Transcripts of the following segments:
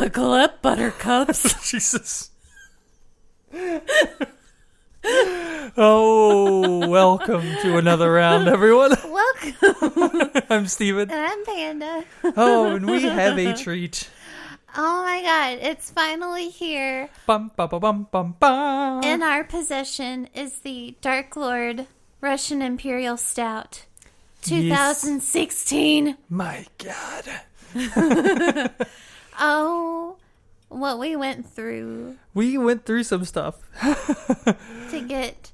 Buckle up, buttercups. Jesus. oh, welcome to another round, everyone. Welcome. I'm Stephen. And I'm Panda. Oh, and we have a treat. Oh my god, it's finally here. Bum, bum, bum, bum, bum, bum. In our possession is the Dark Lord Russian Imperial Stout. 2016. My God. Oh, what we went through We went through some stuff. to get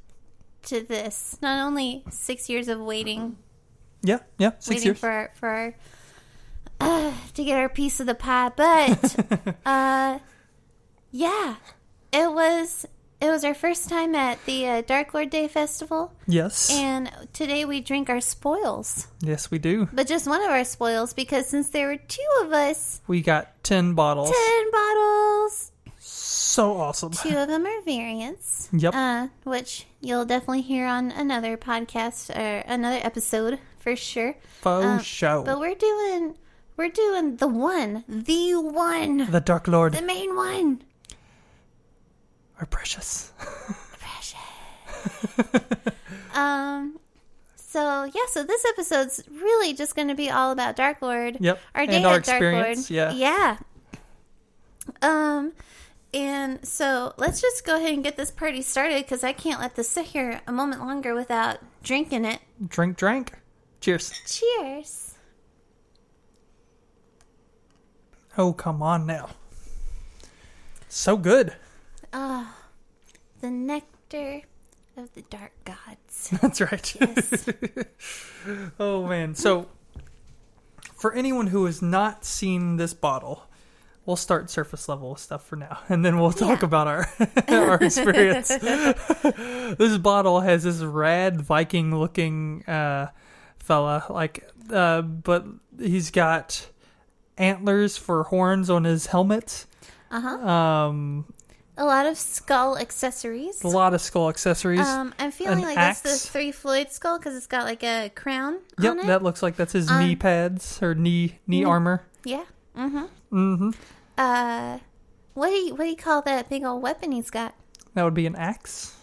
to this. Not only six years of waiting, Yeah, yeah, six waiting years. for our, for our, uh, to get our piece of the pie, but uh, yeah, it was it was our first time at the uh, Dark Lord Day Festival, yes. and today we drink our spoils, yes, we do. but just one of our spoils because since there were two of us, We got 10 bottles. ten bottles. So awesome. Two of them are variants. Yep. Uh, which you'll definitely hear on another podcast or another episode for sure. Faux um, show. But we're doing we're doing the one, the one, the Dark Lord the main one. Are precious. precious. Um. So yeah, so this episode's really just going to be all about Dark Lord. Yep. Our day and our at Dark experience. Lord. Yeah. Yeah. Um. And so let's just go ahead and get this party started because I can't let this sit here a moment longer without drinking it. Drink, drink. Cheers. Cheers. Oh, come on now. So good. Ah, the nectar of the dark gods. That's right. Yes. oh, man. So, for anyone who has not seen this bottle, we'll start surface level stuff for now, and then we'll talk Yeah. about our our experience. this bottle has this rad Viking looking uh, fella, like, uh, but he's got antlers for horns on his helmet. Uh huh. Um, A lot of skull accessories. a lot of skull accessories. Um, I'm feeling An like that's the Three Floyd skull because it's got like a crown yep, on it. that looks like that's his Um, knee pads or knee knee Mm. armor. yeah. Mm-hmm. Mm-hmm. Uh, what do you what do you call that big old weapon he's got? That would be an axe.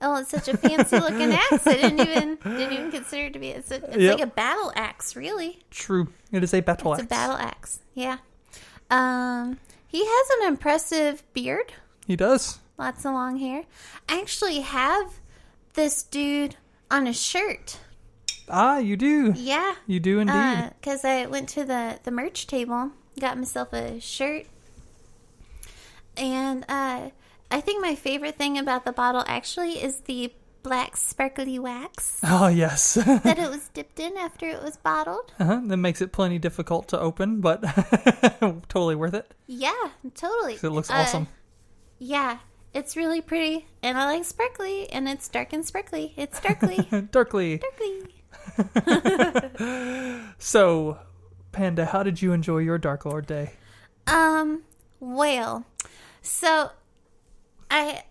Oh, it's such a fancy looking axe. I didn't even didn't even consider it to be. It's a, it's Yep. like a battle axe, really. True. It is a battle It's axe. a battle axe. Yeah. Um, he has an impressive beard. He does. Lots of long hair. I actually have this dude on a shirt. Ah, you do. Yeah. You do indeed. Because I went to the, the merch table, got myself a shirt. And uh, I think my favorite thing about the bottle actually is the black sparkly wax oh yes. that it was dipped in after it was bottled. uh-huh. That makes it plenty difficult to open, but totally worth it. Yeah, totally. It looks Uh, awesome. Yeah, it's really pretty. And I like sparkly, and it's dark and sparkly. It's darkly. Darkly. darkly. So, Panda, how did you enjoy your Dark Lord day? Um, well, so I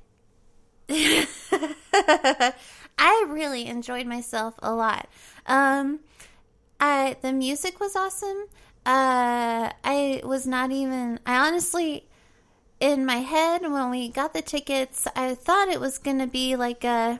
I really enjoyed myself a lot. Um I the music was awesome. Uh I was not even I honestly in my head when we got the tickets, I thought it was to be like a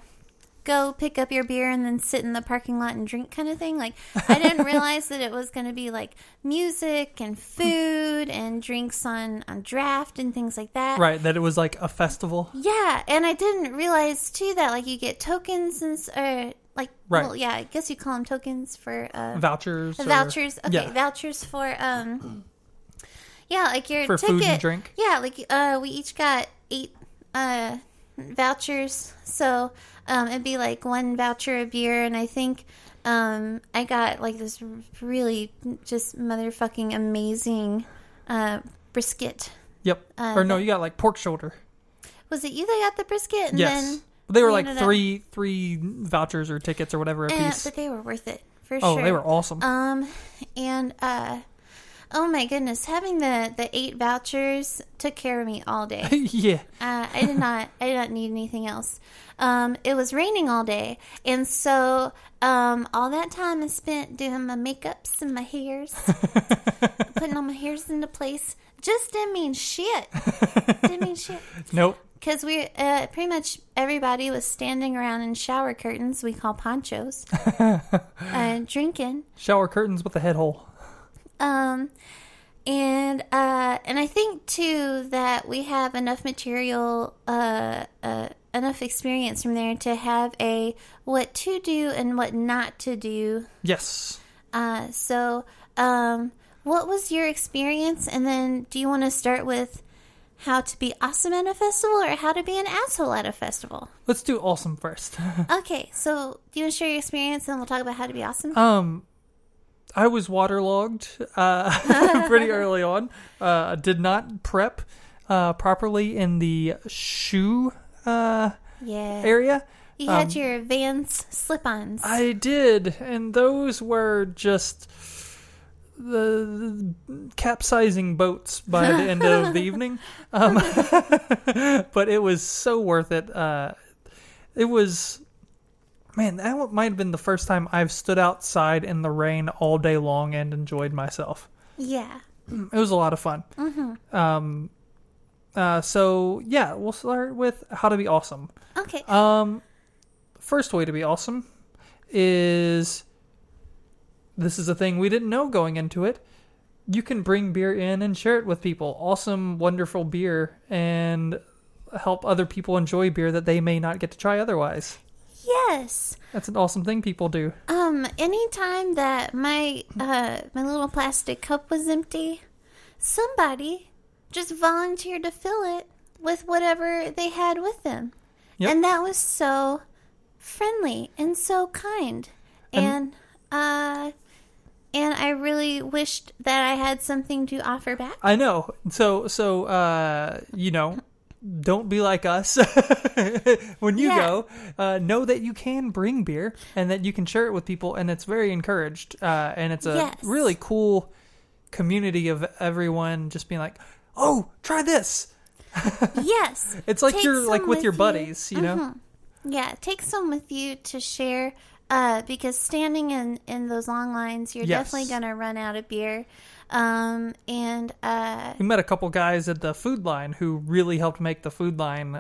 go pick up your beer and then sit in the parking lot and drink kind of thing. Like I didn't realize that it was going to be like music and food and drinks on on draft and things like that. Right, that it was like a festival. Yeah, and I didn't realize too that like you get tokens and or like Right. well yeah I guess you call them tokens for uh, Vouchers. or- vouchers. Okay, yeah. vouchers for um yeah like your For ticket food and drink. yeah like uh we each got eight uh vouchers so um it'd be like one voucher a beer and i think um i got like this really just motherfucking amazing uh brisket Yep. Uh, or no, you got like pork shoulder. was it you that got the brisket and yes. then they were like ended up- three three vouchers or tickets or whatever a and, piece. but they were worth it for oh, sure Oh, they were awesome. Um, and uh, oh my goodness, having the the eight vouchers took care of me all day. yeah. Uh, I did not, I did not need anything else. Um, it was raining all day, and so um, all that time I spent doing my makeups and my hairs, putting all my hairs into place. Just didn't mean shit. didn't mean shit. Nope. Because we, uh, pretty much everybody was standing around in shower curtains, we call ponchos, uh, drinking. Shower curtains with a head hole. Um, and uh, and I think too that we have enough material, uh, uh, enough experience from there to have a what to do and what not to do. Yes. Uh, so, um, what was your experience? And then, do you want to start with how to be awesome at a festival or how to be an asshole at a festival? Let's do awesome first. Okay, so do you want to share your experience and we'll talk about how to be awesome? um, I was waterlogged uh, pretty early on. Uh, did not prep uh, properly in the shoe uh, yeah. area. You had um, your Vans slip ons. I did, and those were just the, the capsizing boats by the end of the evening. Um, but it was so worth it. Uh, it was, man, that might have been the first time I've stood outside in the rain all day long and enjoyed myself. Yeah. It was a lot of fun. Mm-hmm. Um, uh, so yeah, we'll start with how to be awesome. Okay. Um, first way to be awesome is this is a thing we didn't know going into it. You can bring beer in and share it with people. Awesome, wonderful beer, and help other people enjoy beer that they may not get to try otherwise. Yes. That's an awesome thing people do. Um, anytime that my uh my little plastic cup was empty, somebody just volunteered to fill it with whatever they had with them. Yep. And that was so friendly and so kind. And- And, uh and I really wished that I had something to offer back. I know. So so uh, you know, don't be like us. when you Yeah. go, uh, know that you can bring beer and that you can share it with people, and it's very encouraged. Uh, and it's a Yes. really cool community of everyone just being like, "Oh, try this." yes. It's like Take you're like with with your buddies, you know. Mhm. Yeah, take some with you to share. Uh, because standing in, in those long lines, you're Yes. definitely gonna run out of beer. Um, and uh, We met a couple guys at the food line who really helped make the food line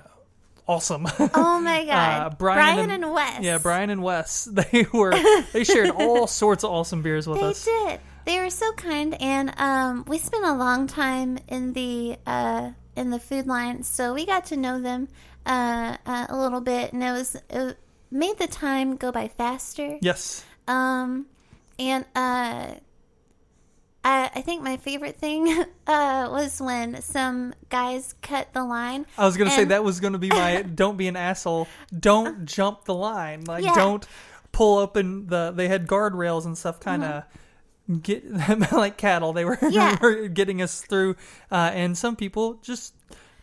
awesome. oh my god, Uh, Brian Brian, and- and, Wes. yeah, Brian and Wes, they were they shared all sorts of awesome beers with They us. They did. They were so kind, and um, we spent a long time in the uh, in the food line, so we got to know them uh, uh, a little bit, and it was it made the time go by faster. Yes. Um, and uh, I, I think my favorite thing uh, was when some guys cut the line. I was gonna say that was gonna be my don't be an asshole. Don't jump the line. Like Yeah. don't pull up in the they had guardrails and stuff kinda get them like cattle. They were, Mm-hmm. Yeah. were getting us through uh, and some people just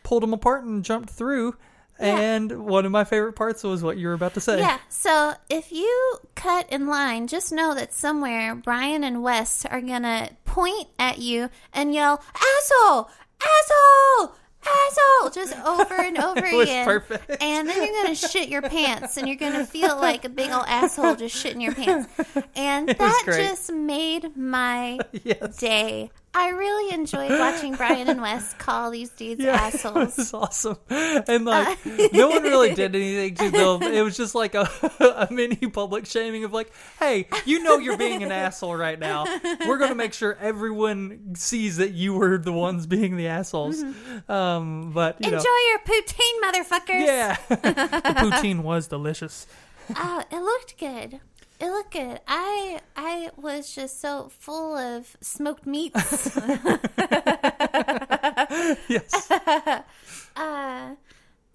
pulled them apart and jumped through. Yeah. And one of my favorite parts was what you were about to say. Yeah, so if you cut in line, just know that somewhere Brian and Wes are gonna point at you and yell, "Asshole! Asshole! Asshole!" just over and over It again. perfect. And then you're gonna shit your pants, and you're gonna feel like a big old asshole just shitting your pants. And was that just made my Yes. day. I really enjoyed watching Brian and Wes call these dudes Yeah, assholes. it was awesome, and like Uh, no one really did anything to them. It was just like a, a mini public shaming of like, "Hey, you know you're being an asshole right now. We're gonna make sure everyone sees that you were the ones being the assholes." Um, but you Mm-hmm. Enjoy know, your poutine, motherfuckers. yeah, the poutine was delicious. Oh, it looked good. It looked good. I I was just so full of smoked meats. Yes, uh, that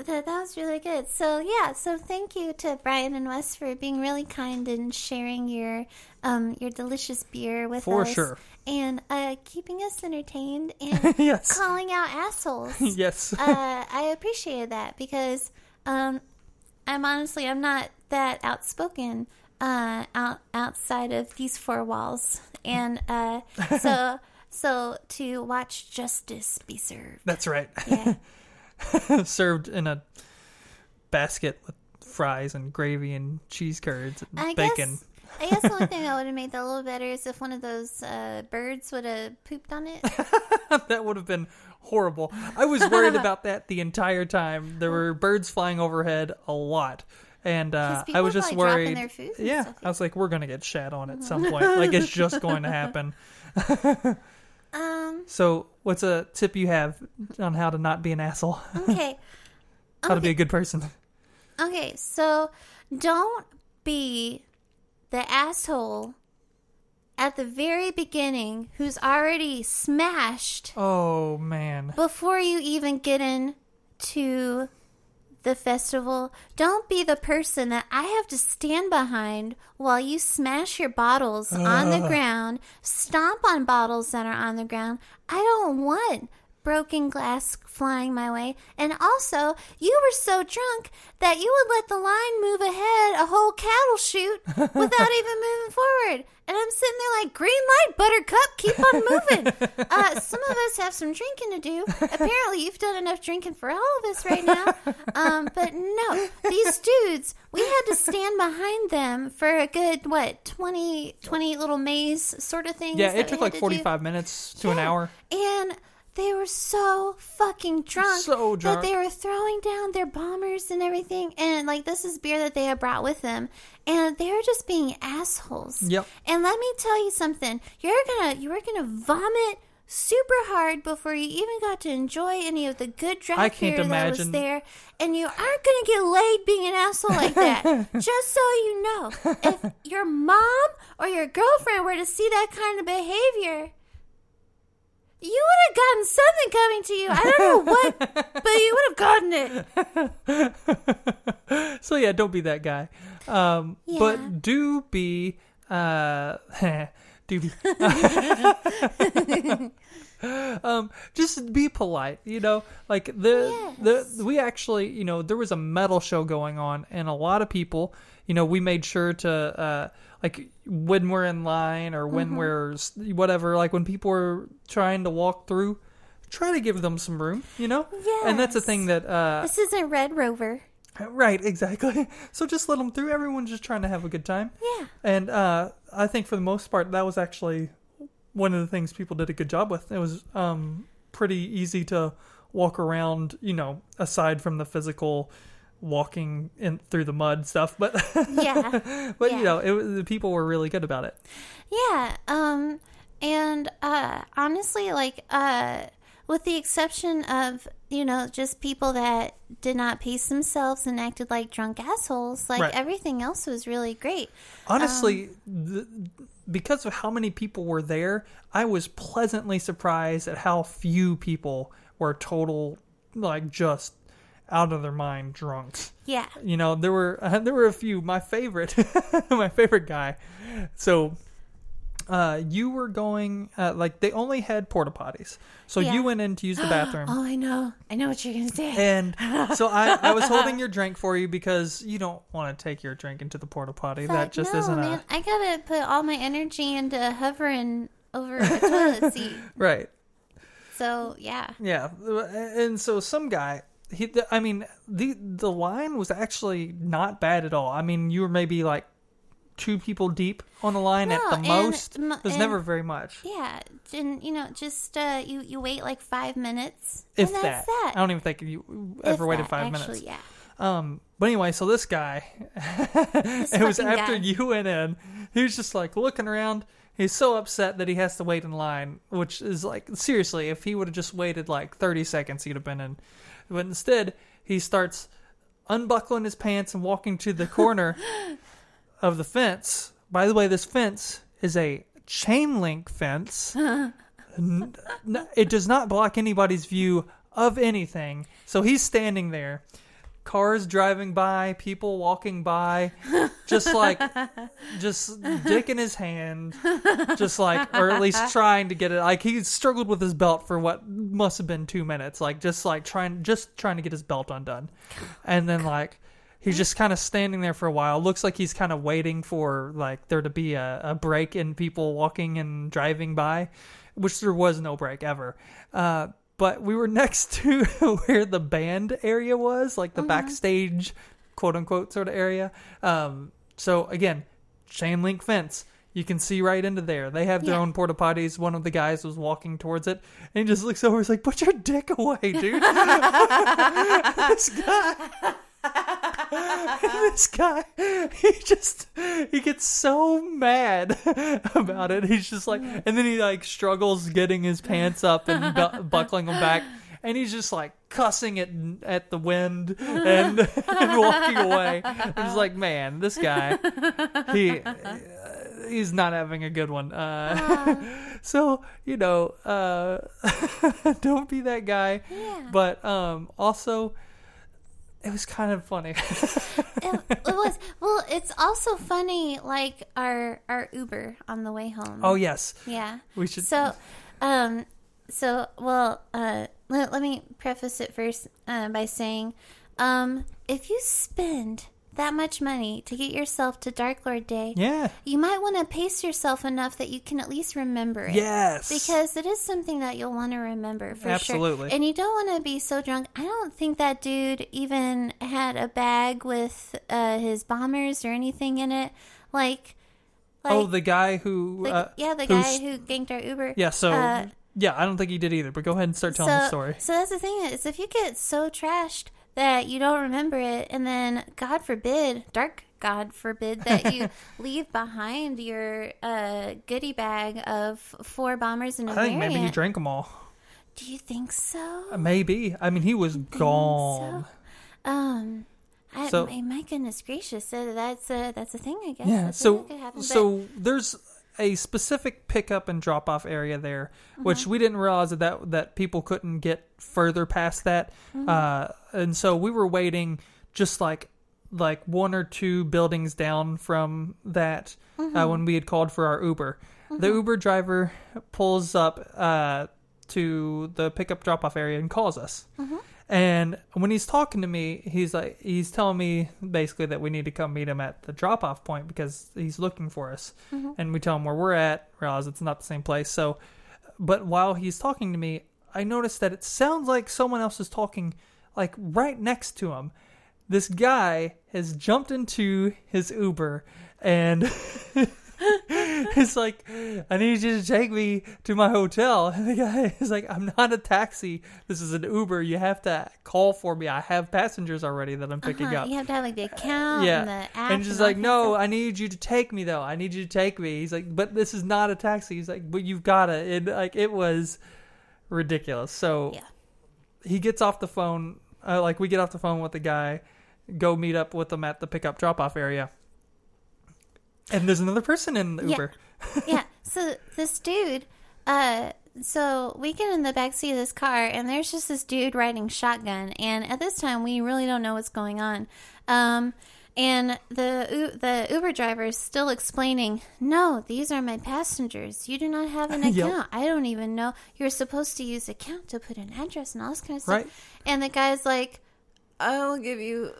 that was really good. So yeah, so thank you to Brian and Wes for being really kind and sharing your um your delicious beer with For us. For sure. And uh keeping us entertained and yes, calling out assholes. yes. uh, I appreciated that because um, I'm honestly I'm not that outspoken uh, out outside of these four walls, and uh, so so to watch justice be served. That's right. Yeah, Served in a basket with fries and gravy and cheese curds and I bacon. guess I guess the only thing that would have made that a little better is if one of those uh, birds would have pooped on it. that would have been horrible. I was worried about that the entire time. There were birds flying overhead a lot. And uh, I was just worried. their food and yeah, stuff, I was like, we're gonna get shat on at some point. like it's just going to happen. Um. So, what's a tip you have on how to not be an asshole? Okay. how to be a good person? Okay. So don't be the asshole at the very beginning who's already smashed Oh man. before you even get in to the festival. Don't be the person that I have to stand behind while you smash your bottles on the ground, stomp on bottles that are on the ground. I don't want broken glass flying my way. And also, you were so drunk that you would let the line move ahead a whole cattle chute without even moving forward. And I'm sitting there like, green light, buttercup, keep on moving. Uh, some of us have some drinking to do. Apparently, you've done enough drinking for all of us right now. Um, but no, these dudes, we had to stand behind them for a good, what, 20, 20 little maze sort of things. Yeah, it took like to do. 45 minutes to an hour. And they were so fucking drunk, So drunk. that they were throwing down their bombers and everything. And like this is beer that they had brought with them, and they were just being assholes. Yep. And let me tell you something: you're gonna you were gonna vomit super hard before you even got to enjoy any of the good draft beer that was there. And you aren't gonna get laid being an asshole like that. Just so you know, if your mom or your girlfriend were to see that kind of behavior. You would have gotten something coming to you. I don't know what, but you would have gotten it. So yeah, don't be that guy. Um, Yeah. But do be. Uh, do be. um, just be polite. You know, like the Yes. the we actually, you know, there was a metal show going on, and a lot of people, you know, we made sure to uh, like when we're in line or when Mm-hmm. we're whatever, like when people are trying to walk through. Try to give them some room, you know, and that's a thing that uh, This isn't Red Rover. Right, exactly. So just let them through. Everyone's just trying to have a good time. Yeah. And uh, I think for the most part, that was actually one of the things people did a good job with. It was um, pretty easy to walk around, you know, aside from the physical walking in through the mud stuff. But Yeah. but Yeah. you know, it, the people were really good about it. Yeah. Um and uh honestly like uh with the exception of, you know, just people that did not pace themselves and acted like drunk assholes, like Right. everything else was really great. Honestly, Um, th- because of how many people were there, I was pleasantly surprised at how few people were total, like just out of their mind drunks. Yeah. You know, there were uh, there were a few. My favorite, my favorite guy. So, uh, you were going uh, like they only had porta potties, so Yeah. you went in to use the bathroom. Oh, I know. I know what you're to say. And so I, I was holding your drink for you because you don't want to take your drink into the porta potty. that just no, isn't man. a I gotta put all my energy into hovering over a toilet seat. right. So yeah, Yeah, and so some guy, he, I mean, the the line was actually not bad at all. I mean, you were maybe like two people deep on the line No, at the and most. It and- never very much, yeah, and you know, just uh, you you wait like five minutes, if and that's that. that. I don't even think you If ever waited that, five actually, minutes. Yeah, Um, but anyway, so this guy, This it was after guy. you went in. He was just like looking around. He's so upset that he has to wait in line, which is like seriously, if he would have just waited like 30 seconds, he'd have been in. But instead, he starts unbuckling his pants and walking to the corner of the fence. By the way, this fence is a chain link fence. N- n- it does not block anybody's view of anything. So he's standing there. Cars driving by, people walking by, just like, just dick in his hand, just like, or at least trying to get it. Like he struggled with his belt for what must have been two minutes, like just like trying, just trying to get his belt undone, and then like he's just kind of standing there for a while. Looks like he's kind of waiting for like there to be a, a break in people walking and driving by, which there was no break ever. Uh, but we were next to where the band area was, like the backstage, quote unquote, sort of area. Um, so again, chain link fence. You can see right into there. They have their Yeah. own porta potties. One of the guys was walking towards it, and he just looks over. He's like, "Put your dick away, dude." this guy, this guy, he just he gets so mad about it. He's just like, and then he like struggles getting his pants up and bu- buckling them back, and he's just like cussing at at the wind and, and walking away. I'm just like, man, this guy, he he's not having a good one. Uh, so you know, uh, don't be that guy. Yeah. But um, also, it was kind of funny. it, it was well it's also funny like our our uber on the way home oh yes, yeah we should. so um so well uh let, let me preface it first uh, by saying um if you spend that much money to get yourself to dark lord day yeah. you might want to pace yourself enough that you can at least remember it Yes. because it is something that you'll want to remember for Absolutely. sure. And you don't want to be so drunk. I don't think that dude even had a bag with uh, his bombers or anything in it. Like, like oh, the guy who. the- uh, yeah, the guy who ganked our Uber. Yeah. So. uh, yeah, I don't think he did either. But go ahead and start telling so, the story. So that's the thing is, if you get so trashed that you don't remember it, and then God forbid, dark God forbid that you leave behind your uh, goodie bag of four bombers and a I think maybe he drank them all. Do you think so? Maybe. I mean, he was gone. Um, I, So- my, my goodness gracious, uh, that's a that's a thing, I guess. Yeah. That's So thing that but- so there's a specific pickup and drop off area there, Mm-hmm. which we didn't realize that, that that people couldn't get further past that, Mm-hmm. uh, and so we were waiting just like like one or two buildings down from that Mm-hmm. uh, when we had called for our Uber. The Uber driver pulls up uh, to the pickup drop off area and calls us. And when he's talking to me, he's like he's telling me basically that we need to come meet him at the drop off point because he's looking for us. Mm-hmm. And we tell him where we're at, realize it's not the same place. So but while he's talking to me, I notice that it sounds like someone else is talking like right next to him. This guy has jumped into his Uber and It's like, I need you to take me to my hotel. And the guy is like, I'm not a taxi. This is an Uber. You have to call for me. I have passengers already that I'm picking Uh-huh, up. You have to have like the account yeah. and the app. and just all like, no, stuff. I need you to take me though. I need you to take me. He's like, but this is not a taxi. He's like, but you've got to. And like, it was ridiculous. So Yeah. he gets off the phone. Uh, like, we get off the phone with the guy, go meet up with them at the pickup drop off area. And there's another person in the Yeah. Uber. yeah. So this dude, uh, so we get in the back seat of this car, and there's just this dude riding shotgun. And at this time, we really don't know what's going on. Um, and the the Uber driver is still explaining, "No, these are my passengers. You do not have an Yep. account. I don't even know you're supposed to use account to put an address and all this kind of stuff." Right. And the guy's like, "I will give you."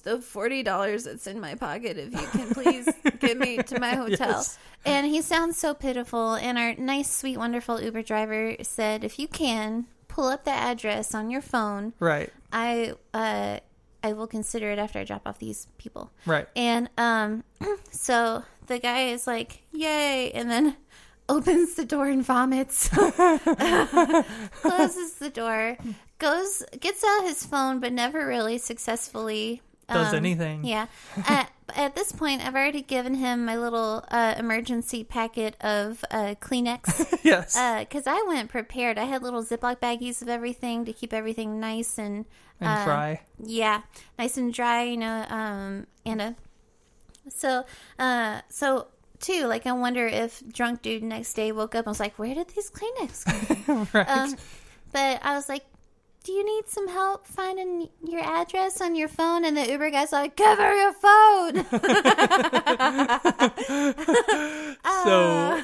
The forty dollars that's in my pocket, if you can please get me to my hotel. Yes. And he sounds so pitiful. And our nice, sweet, wonderful Uber driver said, if you can, pull up the address on your phone. Right. I uh, I will consider it after I drop off these people. Right. And um, so the guy is like, yay. And then opens the door and vomits. Closes the door. Goes, gets out his phone, but never really successful Does anything. yeah. at, at this point, I've already given him my little uh, emergency packet of uh, Kleenex Yes. because I went prepared. I had little Ziploc baggies of everything to keep everything nice and and uh, try. yeah, nice and dry. You know, um, and uh, so uh, so too. Like, I wonder if drunk dude next day woke up and was like, "Where did these Kleenex come right. Um, but I was like, "Do you need some help finding your address on your phone?" And the Uber guy's like, cover your phone." so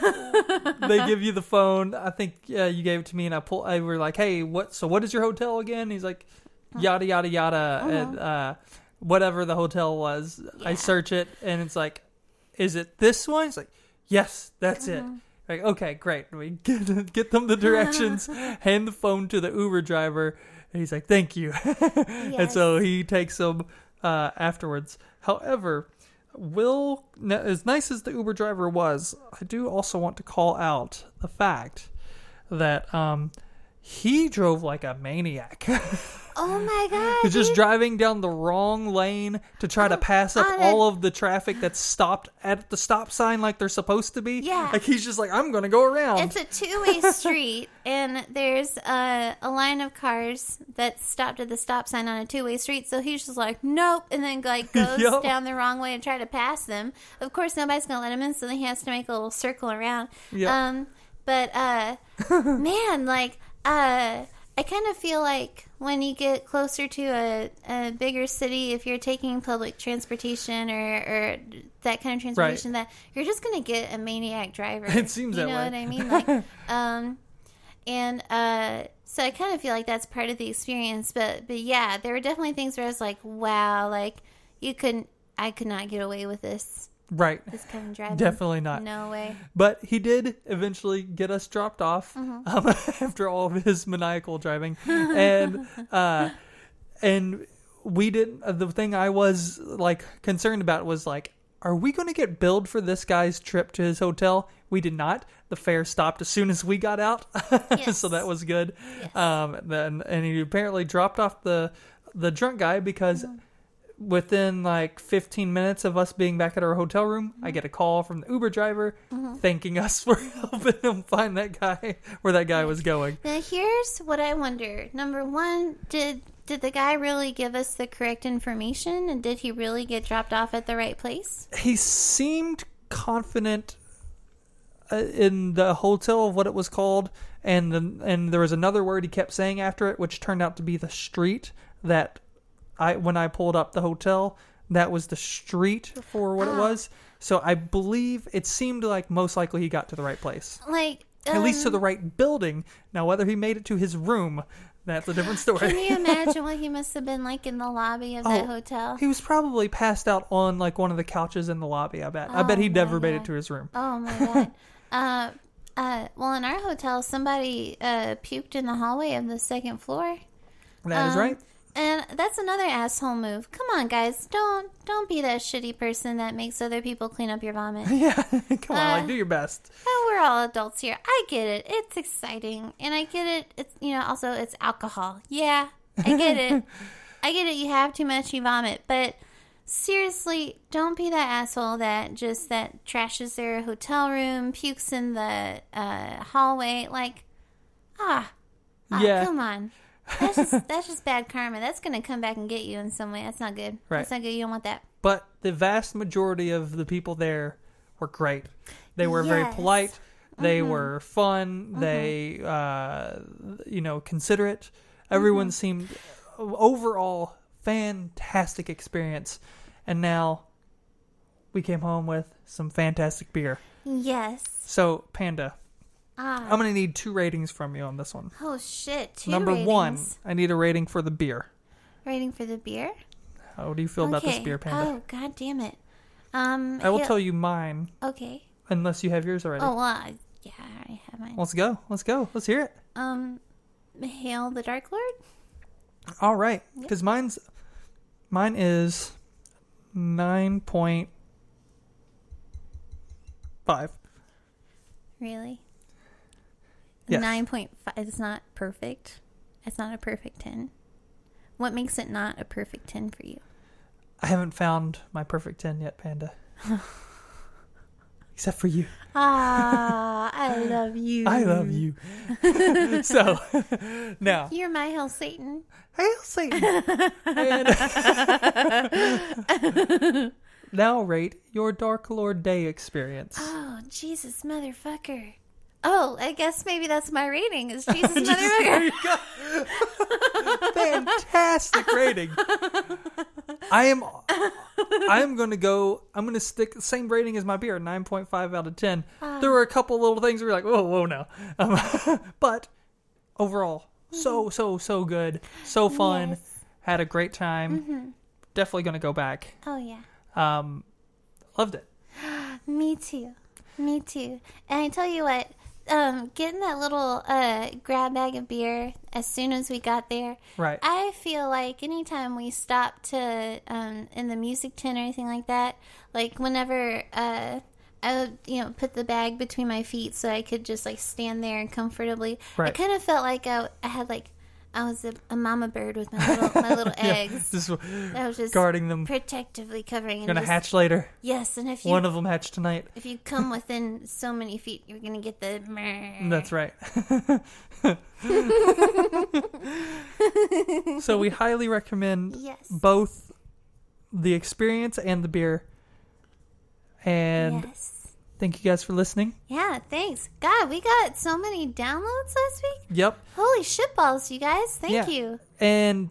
they give you the phone. I think uh, you gave it to me, and I pull. I were like, "Hey, what? So what is your hotel again?" He's like, "Yada yada yada," and uh, whatever the hotel was. I search it, and it's like, "Is it this one?" It's like, "Yes, that's it." Like, okay, great. We get get them the directions, hand the phone to the Uber driver, and he's like, "Thank you." and so he takes them uh, afterwards. However, will as nice as the Uber driver was, I do also want to call out the fact that um he drove like a maniac. Oh my god. He's just driving down the wrong lane to try to pass up on a- all of the traffic that's stopped at the stop sign like they're supposed to be. Yeah. Like he's just like, I'm gonna go around. It's a two-way street, and there's a, a line of cars that stopped at the stop sign on a two-way street. So he's just like, nope, and then like goes Yup. down the wrong way and try to pass them. Of course, nobody's gonna let him in, so then he has to make a little circle around. Yup. Um, but uh, man, like uh. I kind of feel like when you get closer to a, a bigger city, if you're taking public transportation or, or that kind of transportation, that you're just going to get a maniac driver. It seems you that know what I mean? Like, um, and uh, so I kind of feel like that's part of the experience. But but yeah, there were definitely things where I was like, wow, like you couldn't, I could not get away with this right. kind of driving. Definitely not. No way. But he did eventually get us dropped off Mm-hmm. um, after all of his maniacal driving, and uh, and we didn't. Uh, the thing I was like concerned about was like, are we going to get billed for this guy's trip to his hotel? We did not. The fare stopped as soon as we got out, Yes. so that was good. Yes. Um, then and he apparently dropped off the the drunk guy because Mm-hmm. Within like 15 minutes of us being back at our hotel room, I get a call from the Uber driver thanking us for helping him find that guy where that guy was going. Now here's what I wonder. Number one, did did the guy really give us the correct information, and did he really get dropped off at the right place? He seemed confident uh, in the hotel of what it was called, and the, and there was another word he kept saying after it, which turned out to be the street that I when I pulled up the hotel, that was the street for what it Ah. was. So I believe it seemed like most likely he got to the right place. Like at least to um, the right building. Now, whether he made it to his room, that's a different story. Can you imagine what he must have been like in the lobby of that Oh, hotel? he was probably passed out on like one of the couches in the lobby. I bet. I bet Oh he never made it to his room. Oh my god. uh, uh, well, in our hotel, somebody uh, puked in the hallway of the second floor. That is Um, right. And that's another asshole move. Come on, guys, don't don't be that shitty person that makes other people clean up your vomit. Yeah, come on, uh, like do your best. Oh, we're all adults here. I get it. It's exciting, and I get it. It's you know also it's alcohol. Yeah, I get it. I get it. You have too much, you vomit. But seriously, don't be that asshole that just that trashes their hotel room, pukes in the uh, hallway. Like, ah, ah, Yeah. come on. That's just that's just bad karma. That's gonna come back and get you in some way. That's not good. Right. That's not good. You don't want that. But the vast majority of the people there were great. They were very polite. They Mm-hmm. were fun. They, uh, you know, considerate. Everyone Mm-hmm. seemed overall fantastic experience. And now we came home with some fantastic beer. Yes. So, Panda, Ah. I'm going to need two ratings from you on this one. oh shit. Two Number one. I need a rating for the beer. Rating for the beer. How do you feel about this beer, Panda? Oh god damn it. Um I will hail- tell you mine, Okay. unless you have yours already. Oh well I- yeah, I have mine. Let's go. Let's go. Let's hear it. Um Hail the Dark Lord? All right, because mine's mine is nine point five. Really? Yes. Nine point five it's not perfect. It's not a perfect ten. What makes it not a perfect ten for you? I haven't found my perfect ten yet, Panda. Except for you. Ah, I love you. I love you. so now, You're my hell Satan. hail Satan. And- now rate your Dark Lord Day experience. Oh, Jesus motherfucker. Oh, I guess maybe that's my rating is Jesus motherfucker. Fantastic rating. I am I am going to go I'm going to stick the same rating as my beer, 9.5 out of 10. there were a couple little things where you're like, "Whoa, whoa now." Um, but overall, so so so good. So fun. Yes. Mm-hmm. Had a great time. Definitely going to go back. Oh yeah. Um loved it. Me too. Me too. And I tell you what, um, getting that little uh, grab bag of beer as soon as we got there. Right. I feel like anytime we stop to um, in the music tent or anything like that, like whenever uh, I would, you know, put the bag between my feet so I could just like stand there and comfortably. I kind of felt like I, I had like I was a, a mama bird with my little my little eggs. Just I was just guarding them. protectively covering. And Gonna just, hatch later. Yes, and if you One of them hatched tonight. if you come within so many feet, you're gonna get the. That's right. so we highly recommend Yes. both the experience and the beer. And yes. Thank you guys for listening. Yeah. Thanks. God, we got so many downloads last week. Yep. Holy shitballs, you guys! Thank Yeah. you. And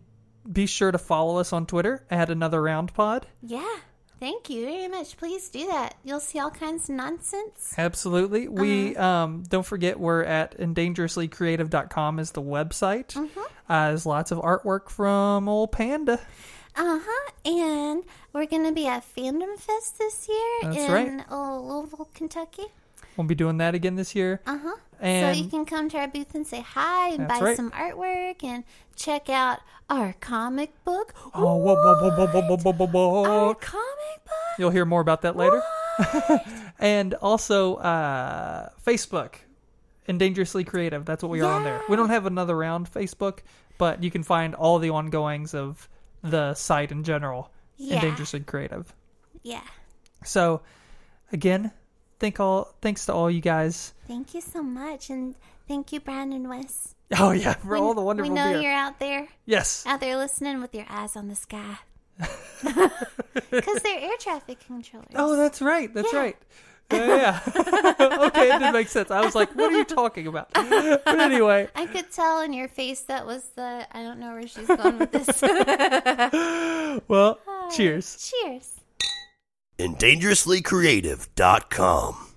be sure to follow us on Twitter at another round pod. Yeah. Thank you very much. Please do that. You'll see all kinds of nonsense. Absolutely. We um don't forget we're at endangerouslycreative.com is the website. Mm-hmm. Uh, there's lots of artwork from old Panda. Uh huh. And we're going to be at Fandom Fest this year That's in right. oh, Louisville, Kentucky. We'll be doing that again this year. Uh huh. And so you can come to our booth and say hi and buy right. some artwork and check out our comic book. Oh, what? Whoa, whoa, whoa, Our comic book. You'll hear more about that later. and also uh, Facebook and Dangerously Creative. That's what we yeah. are on there. We don't have another round Facebook, but you can find all the ongoings of the site in general Yeah. in Dangerously Creative. Yeah. So, again, thank all thanks to all you guys. Thank you so much, and thank you, Brian and Wes. Oh yeah, for We- all the wonderful We know beer. you're out there, Yes, out there listening with your eyes on the sky, because they're air traffic controllers. Oh, that's right. That's Yeah. right. Yeah. yeah. okay, it didn't make sense. I was like, what are you talking about? But anyway, I could tell in your face that was the. I don't know where she's going with this. well, cheers. Cheers. and dangerouslycreative.com.